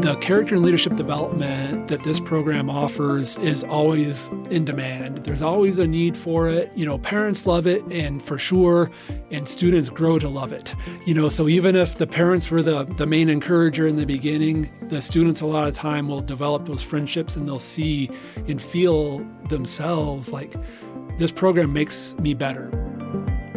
The character and leadership development that this program offers is always in demand. There's always a need for it. You know, parents love it, and for sure, and students grow to love it. You know, so even if the parents were the, the main encourager in the beginning, the students a lot of time will develop those friendships and they'll see and feel themselves like this program makes me better.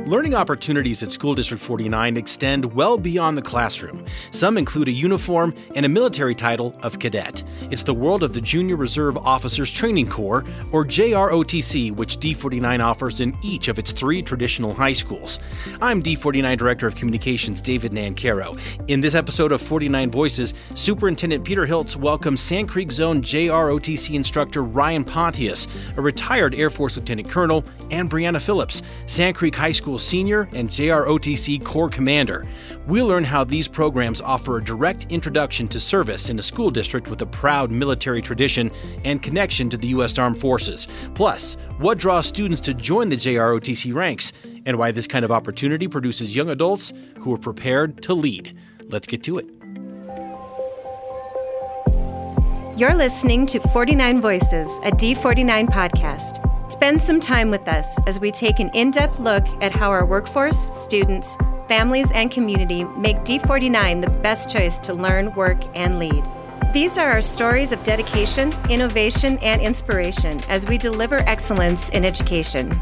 Learning opportunities at School District 49 extend well beyond the classroom. Some include a uniform and a military title of cadet. It's the world of the Junior Reserve Officers Training Corps, or JROTC, which D49 offers in each of its three traditional high schools. I'm D49 Director of Communications David Nancarrow. In this episode of 49 Voices, Superintendent Peter Hilts welcomes Sand Creek Zone JROTC instructor Ryan Pontius, a retired Air Force Lieutenant Colonel, and Brianna Phillips, Sand Creek High School Senior and JROTC Corps Commander. We'll learn how these programs offer a direct introduction to service in a school district with a proud military tradition and connection to the U.S. Armed Forces. Plus, what draws students to join the JROTC ranks, and why this kind of opportunity produces young adults who are prepared to lead. Let's get to it. You're listening to 49 Voices, a D49 podcast. Spend some time with us as we take an in depth look at how our workforce, students, families, and community make D49 the best choice to learn, work, and lead. These are our stories of dedication, innovation, and inspiration as we deliver excellence in education.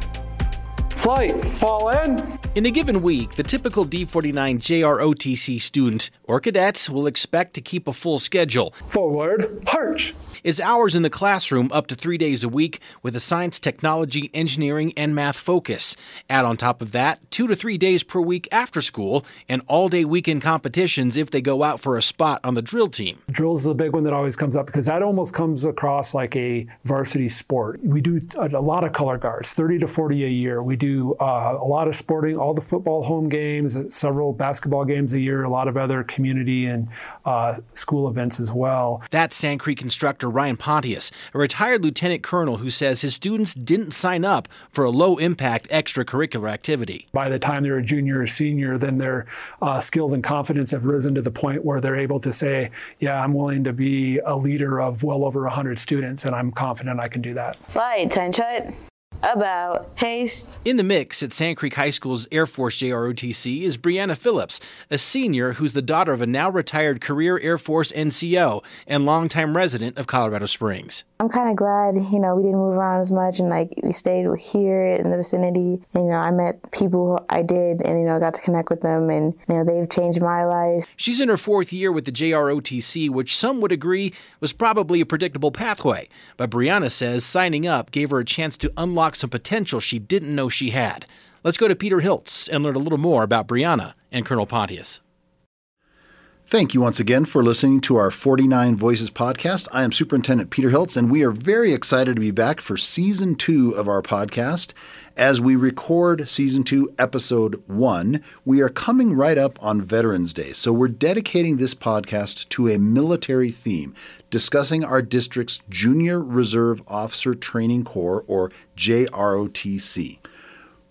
Flight, fall in. In a given week, the typical D49 JROTC student or cadet will expect to keep a full schedule. Forward, march. It's hours in the classroom up to three days a week with a science, technology, engineering, and math focus. Add on top of that, two to three days per week after school and all day weekend competitions if they go out for a spot on the drill team. Drills is the big one that always comes up because that almost comes across like a varsity sport. We do a, a lot of color guards, 30 to 40 a year. We do uh, a lot of sporting, all the football home games, several basketball games a year, a lot of other community and uh, school events as well. That's Sand Creek instructor Ryan Pontius, a retired lieutenant colonel who says his students didn't sign up for a low impact extracurricular activity. By the time they're a junior or senior, then their uh, skills and confidence have risen to the point where they're able to say, Yeah, I'm willing to be a leader of well over 100 students, and I'm confident I can do that. Flight, attention about haste. In the mix at Sand Creek High School's Air Force JROTC is Brianna Phillips, a senior who's the daughter of a now retired career Air Force NCO and longtime resident of Colorado Springs. I'm kind of glad, you know, we didn't move around as much and like we stayed here in the vicinity. And, you know, I met people I did and, you know, got to connect with them and, you know, they've changed my life. She's in her fourth year with the JROTC, which some would agree was probably a predictable pathway. But Brianna says signing up gave her a chance to unlock some potential she didn't know she had. Let's go to Peter Hilts and learn a little more about Brianna and Colonel Pontius. Thank you once again for listening to our 49 Voices podcast. I am Superintendent Peter Hilts, and we are very excited to be back for season two of our podcast. As we record season two, episode one, we are coming right up on Veterans Day. So we're dedicating this podcast to a military theme, discussing our district's Junior Reserve Officer Training Corps, or JROTC.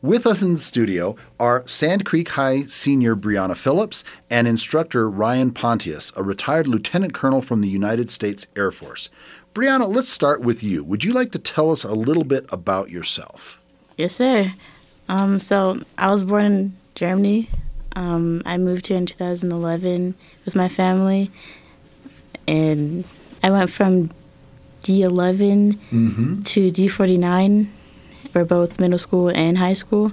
With us in the studio are Sand Creek High senior Brianna Phillips and instructor Ryan Pontius, a retired lieutenant colonel from the United States Air Force. Brianna, let's start with you. Would you like to tell us a little bit about yourself? Yes, sir. Um, so I was born in Germany. Um, I moved here in 2011 with my family, and I went from D11 mm-hmm. to D49 for both middle school and high school.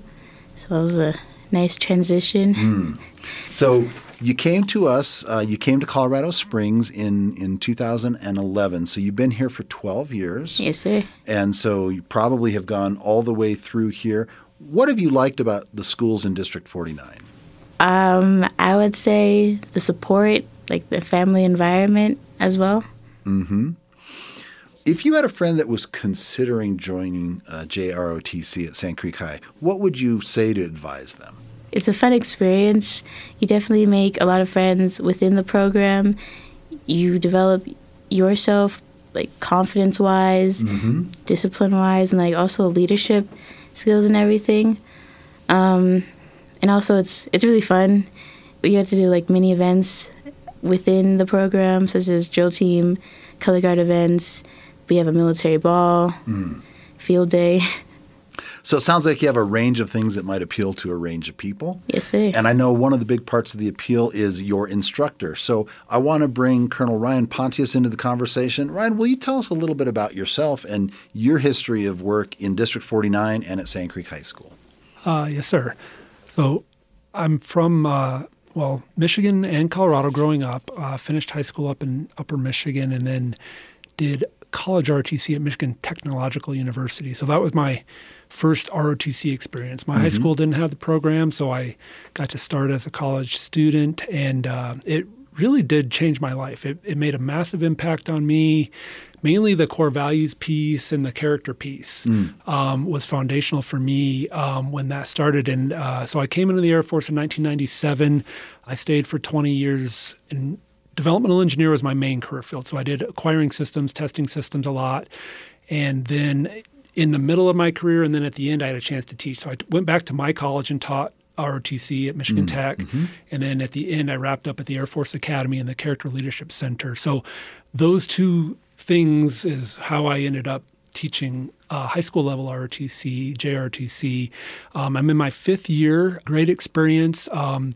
So it was a nice transition. Mm. So you came to us, uh, you came to Colorado Springs in, in 2011. So you've been here for 12 years. Yes, sir. And so you probably have gone all the way through here. What have you liked about the schools in District 49? Um, I would say the support, like the family environment as well. Mm-hmm. If you had a friend that was considering joining uh, JROTC at Sand Creek High, what would you say to advise them? It's a fun experience. You definitely make a lot of friends within the program. You develop yourself, like confidence wise, mm-hmm. discipline wise, and like also leadership skills and everything. Um, and also, it's it's really fun. You have to do like mini events within the program, such as drill team, color guard events. We have a military ball, mm. field day. So it sounds like you have a range of things that might appeal to a range of people. Yes, sir. And I know one of the big parts of the appeal is your instructor. So I want to bring Colonel Ryan Pontius into the conversation. Ryan, will you tell us a little bit about yourself and your history of work in District 49 and at Sand Creek High School? Uh, yes, sir. So I'm from uh, well Michigan and Colorado growing up. Uh, finished high school up in Upper Michigan, and then did college ROTC at Michigan Technological University. So that was my first ROTC experience. My mm-hmm. high school didn't have the program, so I got to start as a college student, and uh, it really did change my life. It, it, made a massive impact on me. Mainly the core values piece and the character piece mm. um, was foundational for me um, when that started. And uh, so I came into the Air Force in 1997. I stayed for 20 years developmental engineer was my main career field. So I did acquiring systems, testing systems a lot. And then in the middle of my career and then at the end, I had a chance to teach. So I went back to my college and taught ROTC at Michigan mm-hmm. Tech. Mm-hmm. And then at the end, I wrapped up at the Air Force Academy and the Character Leadership Center. So those two things is how I ended up teaching uh, high school level ROTC, JROTC. Um, I'm in my fifth year, great experience. Um,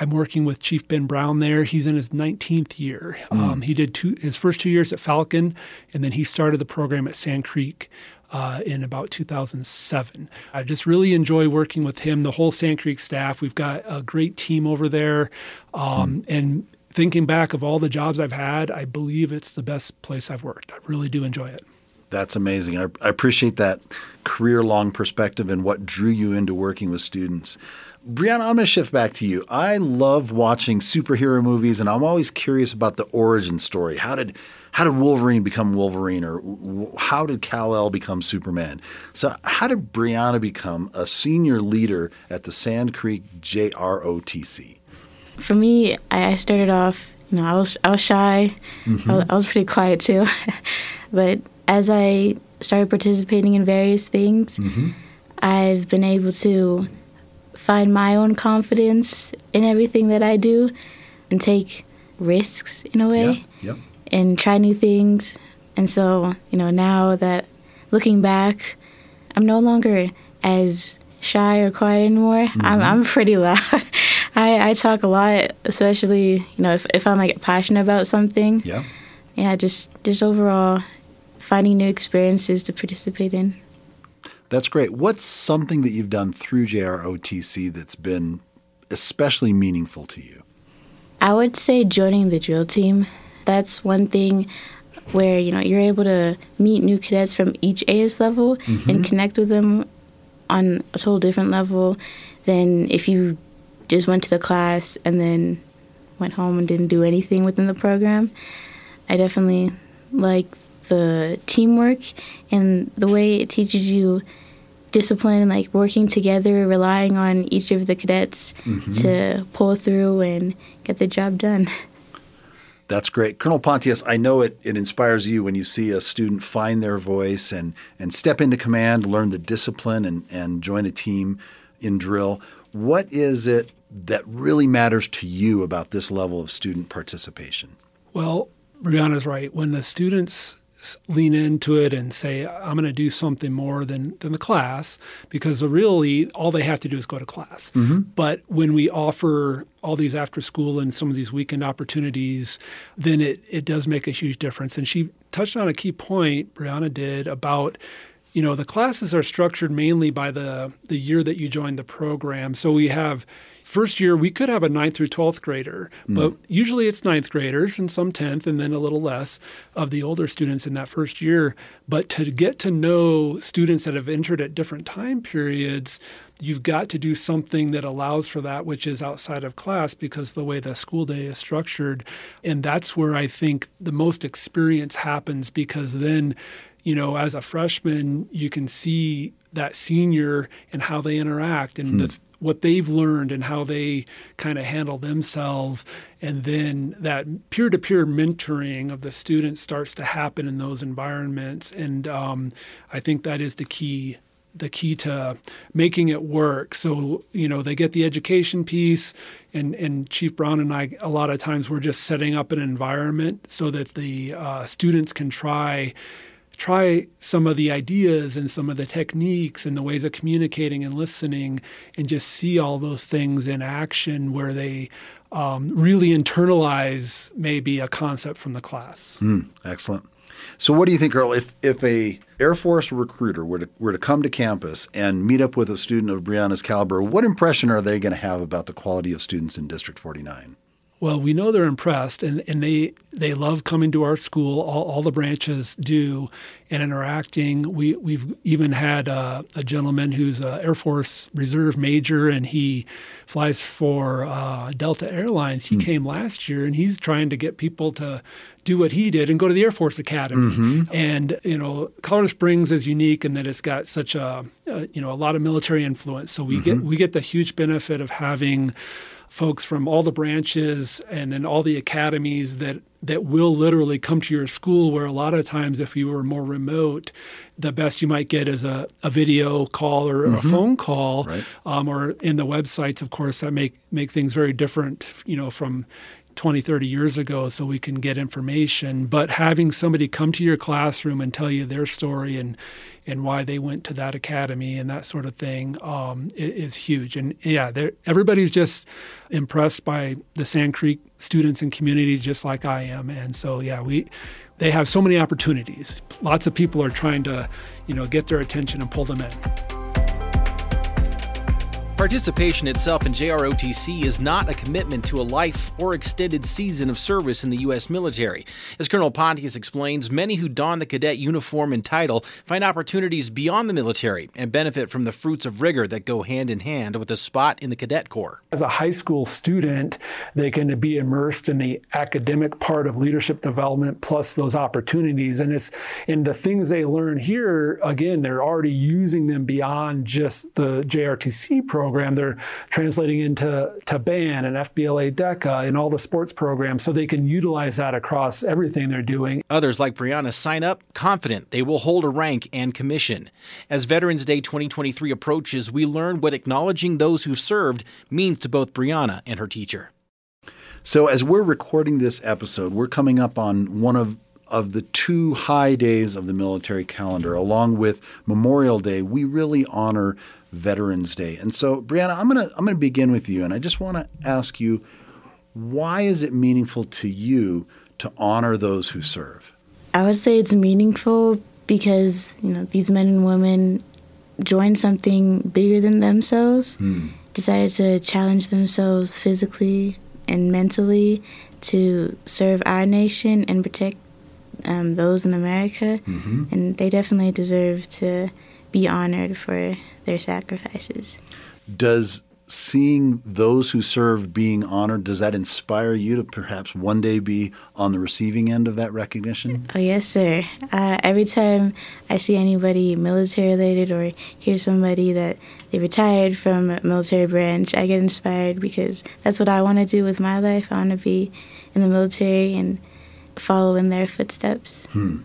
I'm working with Chief Ben Brown there. He's in his 19th year. Mm. Um, he did two, his first two years at Falcon, and then he started the program at Sand Creek uh, in about 2007. I just really enjoy working with him, the whole Sand Creek staff. We've got a great team over there. Um, mm. And thinking back of all the jobs I've had, I believe it's the best place I've worked. I really do enjoy it. That's amazing. I, I appreciate that career long perspective and what drew you into working with students. Brianna, I'm going to shift back to you. I love watching superhero movies, and I'm always curious about the origin story. How did how did Wolverine become Wolverine, or how did Kal El become Superman? So, how did Brianna become a senior leader at the Sand Creek JROTC? For me, I started off. You know, I was I was shy. Mm-hmm. I, was, I was pretty quiet too, but as I started participating in various things, mm-hmm. I've been able to find my own confidence in everything that I do and take risks in a way yeah, yep. and try new things. And so, you know, now that looking back, I'm no longer as shy or quiet anymore. Mm-hmm. I'm, I'm pretty loud. I, I talk a lot, especially, you know, if, if I'm like passionate about something. Yeah. Yeah, just just overall finding new experiences to participate in. That's great. What's something that you've done through JROTC that's been especially meaningful to you? I would say joining the drill team. That's one thing where you know you're able to meet new cadets from each AS level mm-hmm. and connect with them on a total different level than if you just went to the class and then went home and didn't do anything within the program. I definitely like the teamwork and the way it teaches you discipline and like working together, relying on each of the cadets mm-hmm. to pull through and get the job done. That's great. Colonel Pontius, I know it, it inspires you when you see a student find their voice and, and step into command, learn the discipline, and, and join a team in drill. What is it that really matters to you about this level of student participation? Well, Brianna's right. When the students lean into it and say i'm going to do something more than, than the class because really all they have to do is go to class. Mm-hmm. but when we offer all these after school and some of these weekend opportunities then it, it does make a huge difference. And she touched on a key point brianna did about you know the classes are structured mainly by the the year that you joined the program. So we have first year we could have a ninth through 12th grader mm. but usually it's ninth graders and some 10th and then a little less of the older students in that first year but to get to know students that have entered at different time periods you've got to do something that allows for that which is outside of class because the way the school day is structured and that's where i think the most experience happens because then you know as a freshman you can see that senior and how they interact and hmm. the what they've learned and how they kind of handle themselves. And then that peer to peer mentoring of the students starts to happen in those environments. And um, I think that is the key the key to making it work. So, you know, they get the education piece, and, and Chief Brown and I, a lot of times, we're just setting up an environment so that the uh, students can try try some of the ideas and some of the techniques and the ways of communicating and listening and just see all those things in action where they um, really internalize maybe a concept from the class. Mm, excellent. So, what do you think, Earl? If if a Air Force recruiter were to were to come to campus and meet up with a student of Brianna's caliber, what impression are they going to have about the quality of students in District 49? Well, we know they're impressed, and, and they they love coming to our school. All, all the branches do, and interacting. We we've even had uh, a gentleman who's an Air Force Reserve major, and he flies for uh, Delta Airlines. He mm. came last year, and he's trying to get people to do what he did and go to the Air Force Academy. Mm-hmm. And you know, Colorado Springs is unique in that it's got such a, a you know a lot of military influence. So we mm-hmm. get we get the huge benefit of having folks from all the branches and then all the academies that that will literally come to your school where a lot of times if you were more remote the best you might get is a, a video call or mm-hmm. a phone call right. um, or in the websites of course that make make things very different you know from 20, 30 years ago so we can get information. But having somebody come to your classroom and tell you their story and and why they went to that academy and that sort of thing um, is, huge. And yeah, everybody's just impressed by the Sand Creek students and community, just like I am. And so yeah, we they have so many opportunities. Lots of people are trying to, you know, get their attention and pull them in. Participation itself in JROTC is not a commitment to a life or extended season of service in the U.S. military. As Colonel Pontius explains, many who don the cadet uniform and title find opportunities beyond the military and benefit from the fruits of rigor that go hand in hand with a spot in the cadet corps. As a high school student, they can be immersed in the academic part of leadership development plus those opportunities. And it's in the things they learn here, again, they're already using them beyond just the JRTC program program. They're translating into to band and FBLA DECA and all the sports programs so they can utilize that across everything they're doing. Others like Brianna sign up confident they will hold a rank and commission. As Veterans Day 2023 approaches, we learn what acknowledging those who've served means to both Brianna and her teacher. So, as we're recording this episode, we're coming up on one of of the two high days of the military calendar, along with Memorial Day, we really honor Veterans Day. And so, Brianna, I'm gonna I'm gonna begin with you, and I just want to ask you, why is it meaningful to you to honor those who serve? I would say it's meaningful because you know these men and women joined something bigger than themselves, hmm. decided to challenge themselves physically and mentally to serve our nation and protect um, those in America, mm-hmm. and they definitely deserve to be honored for their sacrifices. Does seeing those who serve being honored does that inspire you to perhaps one day be on the receiving end of that recognition oh yes sir uh, every time i see anybody military related or hear somebody that they retired from a military branch i get inspired because that's what i want to do with my life i want to be in the military and follow in their footsteps hmm.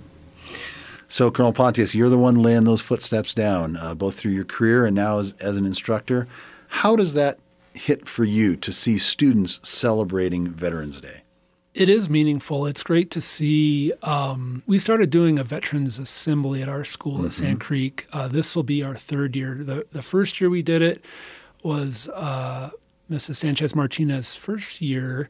So, Colonel Pontius, you're the one laying those footsteps down, uh, both through your career and now as, as an instructor. How does that hit for you to see students celebrating Veterans Day? It is meaningful. It's great to see. Um, we started doing a veterans assembly at our school mm-hmm. at Sand Creek. Uh, this will be our third year. The, the first year we did it was uh, Mrs. Sanchez Martinez's first year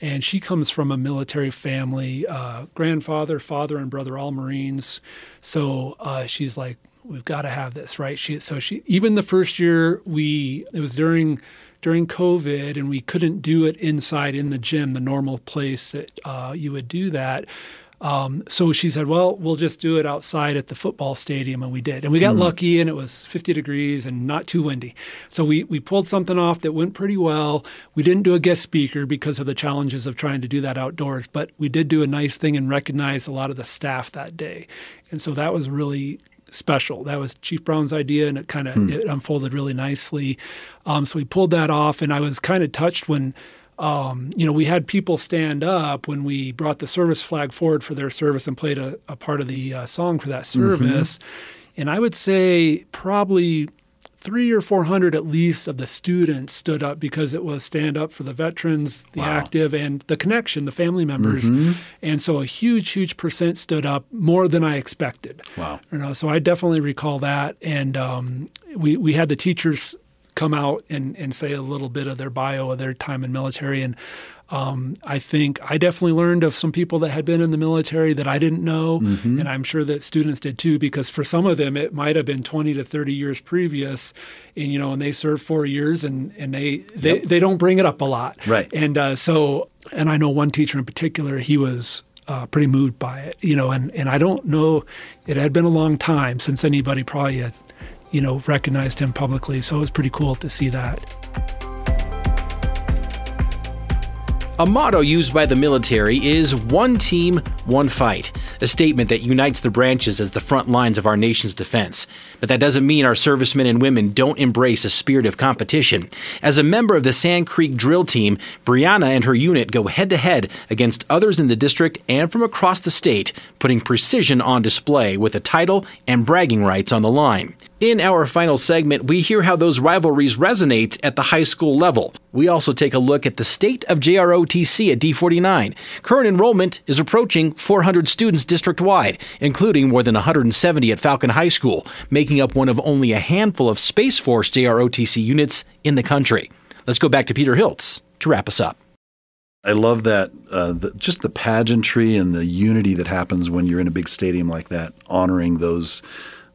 and she comes from a military family uh, grandfather father and brother all marines. So uh, she's like we've got to have this right? She so she even the first year we it was during during covid and we couldn't do it inside in the gym the normal place that uh, you would do that um, so she said, "Well, we'll just do it outside at the football stadium," and we did. And we got mm. lucky, and it was 50 degrees and not too windy. So we we pulled something off that went pretty well. We didn't do a guest speaker because of the challenges of trying to do that outdoors, but we did do a nice thing and recognize a lot of the staff that day. And so that was really special. That was Chief Brown's idea, and it kind of hmm. it unfolded really nicely. Um, so we pulled that off, and I was kind of touched when um, you know, we had people stand up when we brought the service flag forward for their service and played a, a part of the uh, song for that mm-hmm. service. Mm-hmm. And I would say probably three or four hundred at least of the students stood up because it was stand up for the veterans, the Wow. active, and the connection, the family members. Mm-hmm. And so a huge, huge percent stood up, more than I expected. Wow. You know, so I definitely recall that. And um, we we had the teachers come out and, and say a little bit of their bio of their time in military and um, I think I definitely learned of some people that had been in the military that I didn't know, and I'm sure that students did too. Because for some of them, it might have been 20 to 30 years previous, and you know, and they served four years, and and they they, they don't bring it up a lot, Right. And uh, so, and I know one teacher in particular, he was uh, pretty moved by it, you know, and and I don't know, it had been a long time since anybody probably had, you know, recognized him publicly, so it was pretty cool to see that. A motto used by the military is one team, one fight, a statement that unites the branches as the front lines of our nation's defense. But that doesn't mean our servicemen and women don't embrace a spirit of competition. As a member of the Sand Creek drill team, Brianna and her unit go head to head against others in the district and from across the state, putting precision on display with a title and bragging rights on the line. In our final segment, we hear how those rivalries resonate at the high school level. We also take a look at the state of JROTC at D49. Current enrollment is approaching 400 students district wide, including more than 170 at Falcon High School, making up one of only a handful of Space Force JROTC units in the country. Let's go back to Peter Hilts to wrap us up. I love that, uh, the, just the pageantry and the unity that happens when you're in a big stadium like that, honoring those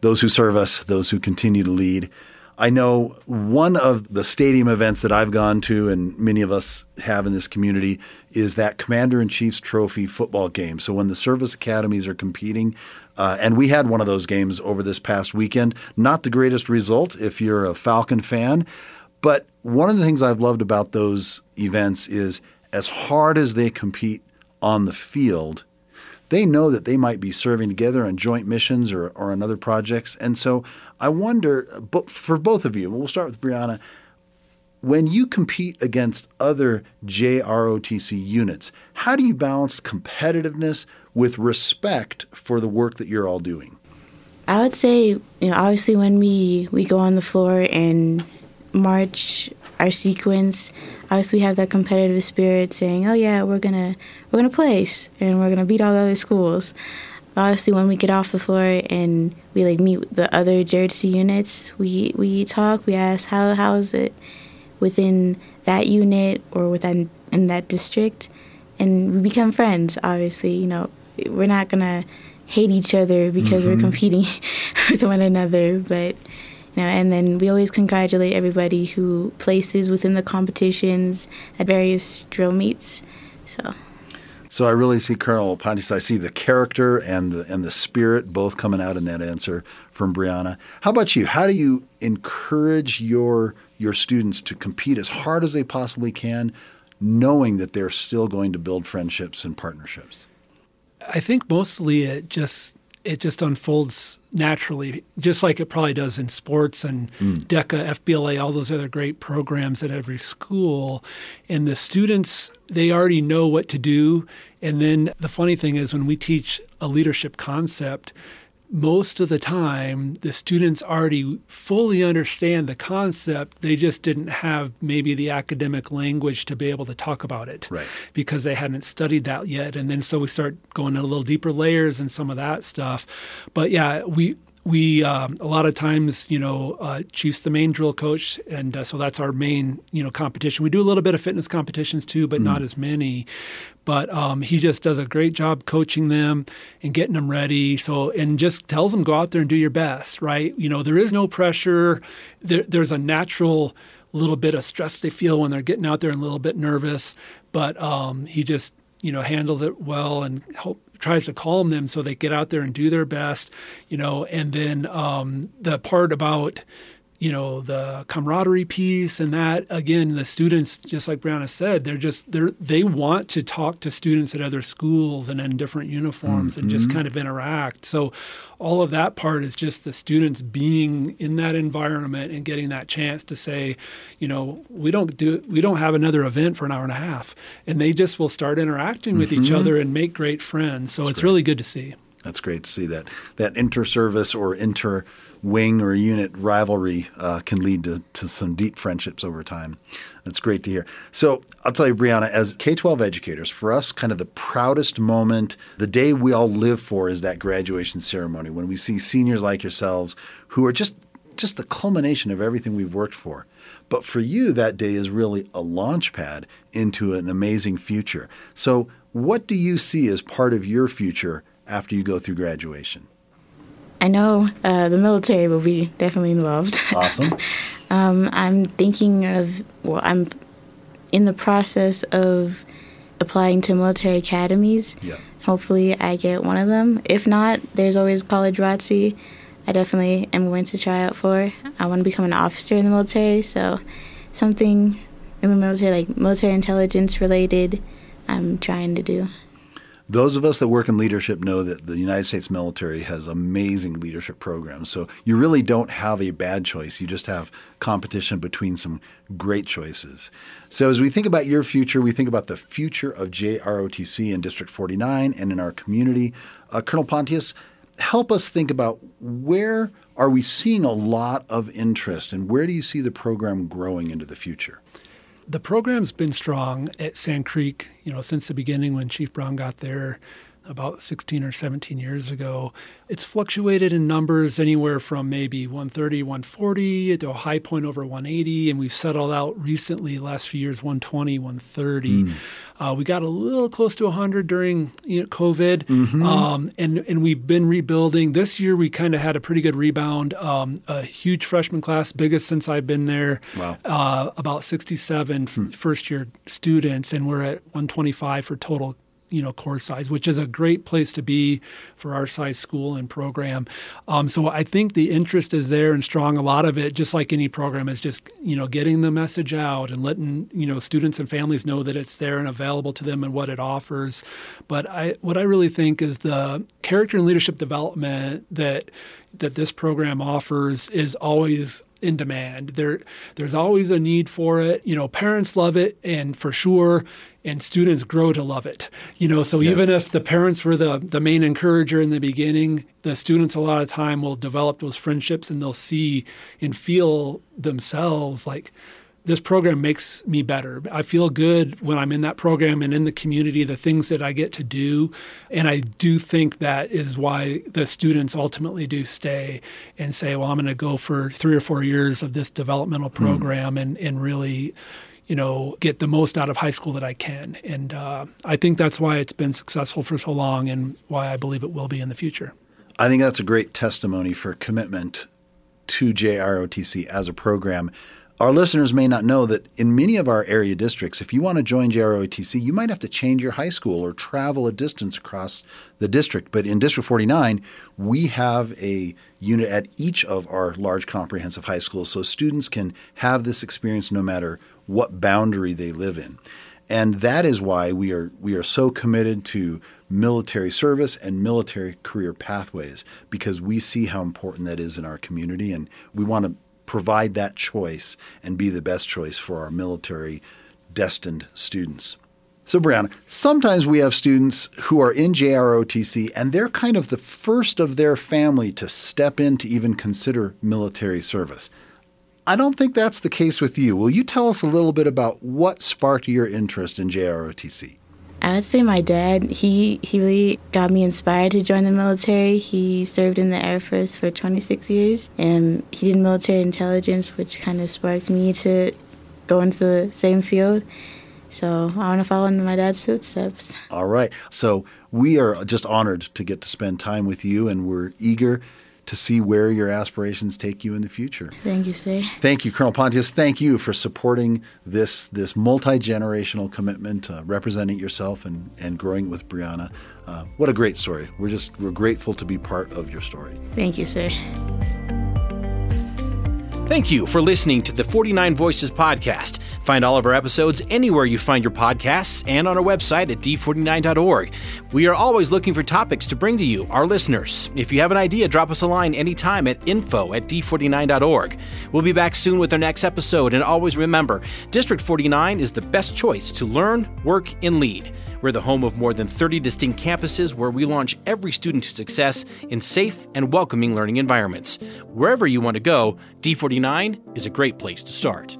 those who serve us, those who continue to lead. I know one of the stadium events that I've gone to, and many of us have in this community, is that Commander in Chief's Trophy football game. So when the service academies are competing, uh, and we had one of those games over this past weekend. Not the greatest result if you're a Falcon fan, but one of the things I've loved about those events is as hard as they compete on the field, they know that they might be serving together on joint missions or, or on other projects. And so I wonder, bo- for both of you, we'll start with Brianna, when you compete against other JROTC units, how do you balance competitiveness with respect for the work that you're all doing? I would say, you know, obviously when we we go on the floor and march our sequence, obviously we have that competitive spirit, saying, "Oh yeah, we're gonna we're gonna place and we're gonna beat all the other schools." Obviously, when we get off the floor and we like meet the other JRC units, we we talk, we ask how how is it within that unit or within in that district, and we become friends. Obviously, you know, we're not gonna hate each other because we're mm-hmm. competing with one another, but you know, and then we always congratulate everybody who places within the competitions at various drill meets. So So I really see Colonel Pontius. I see the character and the, and the spirit both coming out in that answer from Brianna. How about you? How do you encourage your your students to compete as hard as they possibly can, knowing that they're still going to build friendships and partnerships? I think mostly it just it just unfolds naturally, just like it probably does in sports and hmm. DECA, FBLA, all those other great programs at every school. And the students, they already know what to do. And then the funny thing is, when we teach a leadership concept, most of the time the students already fully understand the concept. They just didn't have maybe the academic language to be able to talk about it Right. because they hadn't studied that yet. And then so we start going a little deeper layers and some of that stuff. But yeah we we um, a lot of times you know uh, chief's the main drill coach and uh, so that's our main you know competition. We do a little bit of fitness competitions too but not as many. But um, he just does a great job coaching them and getting them ready. So and just tells them go out there and do your best right? You know there is no pressure. There, there's a natural little bit of stress they feel when they're getting out there and a little bit nervous. But um, he just you know handles it well and help tries to calm them so they get out there and do their best you know and then um, the part about you know the camaraderie piece and that. Again the students just like brianna said they're just they're they want to talk to students at other schools and in different uniforms and just mm-hmm. kind of interact. So all of that part is just the students being in that environment and getting that chance to say you know we don't do we don't have another event for an hour and a half. And they just will start interacting with each mm-hmm. other and make great friends. So it's really good to see That's great to see that that inter-service or inter-wing or unit rivalry uh, can lead to, to some deep friendships over time. That's great to hear. So I'll tell you, Brianna, as K-12 educators, for us, kind of the proudest moment, the day we all live for, is that graduation ceremony when we see seniors like yourselves who are just just the culmination of everything we've worked for. But for you, that day is really a launch pad into an amazing future. So, what do you see as part of your future after you go through graduation? I know uh, the military will be definitely involved. Awesome. um, I'm thinking of, well, I'm in the process of applying to military academies. Yeah. Hopefully, I get one of them. If not, there's always College ROTC. I definitely am going to try out for. I want to become an officer in the military, so something in the military, like military intelligence related, I'm trying to do. Those of us that work in leadership know that the United States military has amazing leadership programs. So you really don't have a bad choice. You just have competition between some great choices. So as we think about your future, we think about the future of JROTC in District 49 and in our community. Uh, Colonel Pontius, help us think about where are we seeing a lot of interest and where do you see the program growing into the future? The program's been strong at Sand Creek, you know, since the beginning when Chief Brown got there about 16 or 17 years ago. It's fluctuated in numbers anywhere from maybe 130, 140 to a high point over 180, and we've settled out recently, last few years, 120, 130. Mm. Uh, we got a little close to 100 during you know, COVID, mm-hmm. um, and and we've been rebuilding. This year, we kind of had a pretty good rebound. Um, a huge freshman class, biggest since I've been there. Wow. Uh, about 67 hmm. first year students, and we're at 125 for total you know course size, which is a great place to be for our size school and program. Um, so I think the interest is there and strong. A lot of it, just like any program, is just you know getting the message out and letting you know students and families know that it's there and available to them and what it offers. But I what I really think is the character and leadership development that that this program offers is always in demand. There, there's always a need for it. You know, parents love it, and for sure, and students grow to love it. You know, so yes. even if the parents were the the main encourager in the beginning, the students a lot of time will develop those friendships, and they'll see and feel themselves like this program makes me better. I feel good when I'm in that program and in the community, the things that I get to do. And I do think that is why the students ultimately do stay and say, well, I'm going to go for three or four years of this developmental hmm. program mm. and, and really you know, get the most out of high school that I can. And uh, I think that's why it's been successful for so long and why I believe it will be in the future. I think that's a great testimony for commitment to JROTC as a program. Our listeners may not know that in many of our area districts, if you want to join JROTC, you might have to change your high school or travel a distance across the district. But in District 49, we have a unit at each of our large comprehensive high schools so students can have this experience no matter what boundary they live in. And that is why we are we are so committed to military service and military career pathways because we see how important that is in our community and we want to provide that choice and be the best choice for our military destined students. So, Brianna, sometimes we have students who are in JROTC and they're kind of the first of their family to step in to even consider military service. I don't think that's the case with you. Will you tell us a little bit about what sparked your interest in JROTC? I would say my dad, he, he really got me inspired to join the military. He served in the Air Force for 26 years, and he did military intelligence, which kind of sparked me to go into the same field. So I want to follow in my dad's footsteps. All right. So we are just honored to get to spend time with you, and we're eager to see where your aspirations take you in the future. Thank you, sir. Thank you, Colonel Pontius. Thank you for supporting this this multi generational commitment, uh, representing yourself and and growing with Brianna. Uh, what a great story. We're just we're grateful to be part of your story. Thank you, sir. Thank you for listening to the 49 Voices podcast. Find all of our episodes anywhere you find your podcasts and on our website at d49.org. We are always looking for topics to bring to you, our listeners. If you have an idea, drop us a line anytime at info at d49.org. We'll be back soon with our next episode, and always remember District 49 is the best choice to learn, work, and lead. We're the home of more than 30 distinct campuses where we launch every student to success in safe and welcoming learning environments. Wherever you want to go, D49 is a great place to start.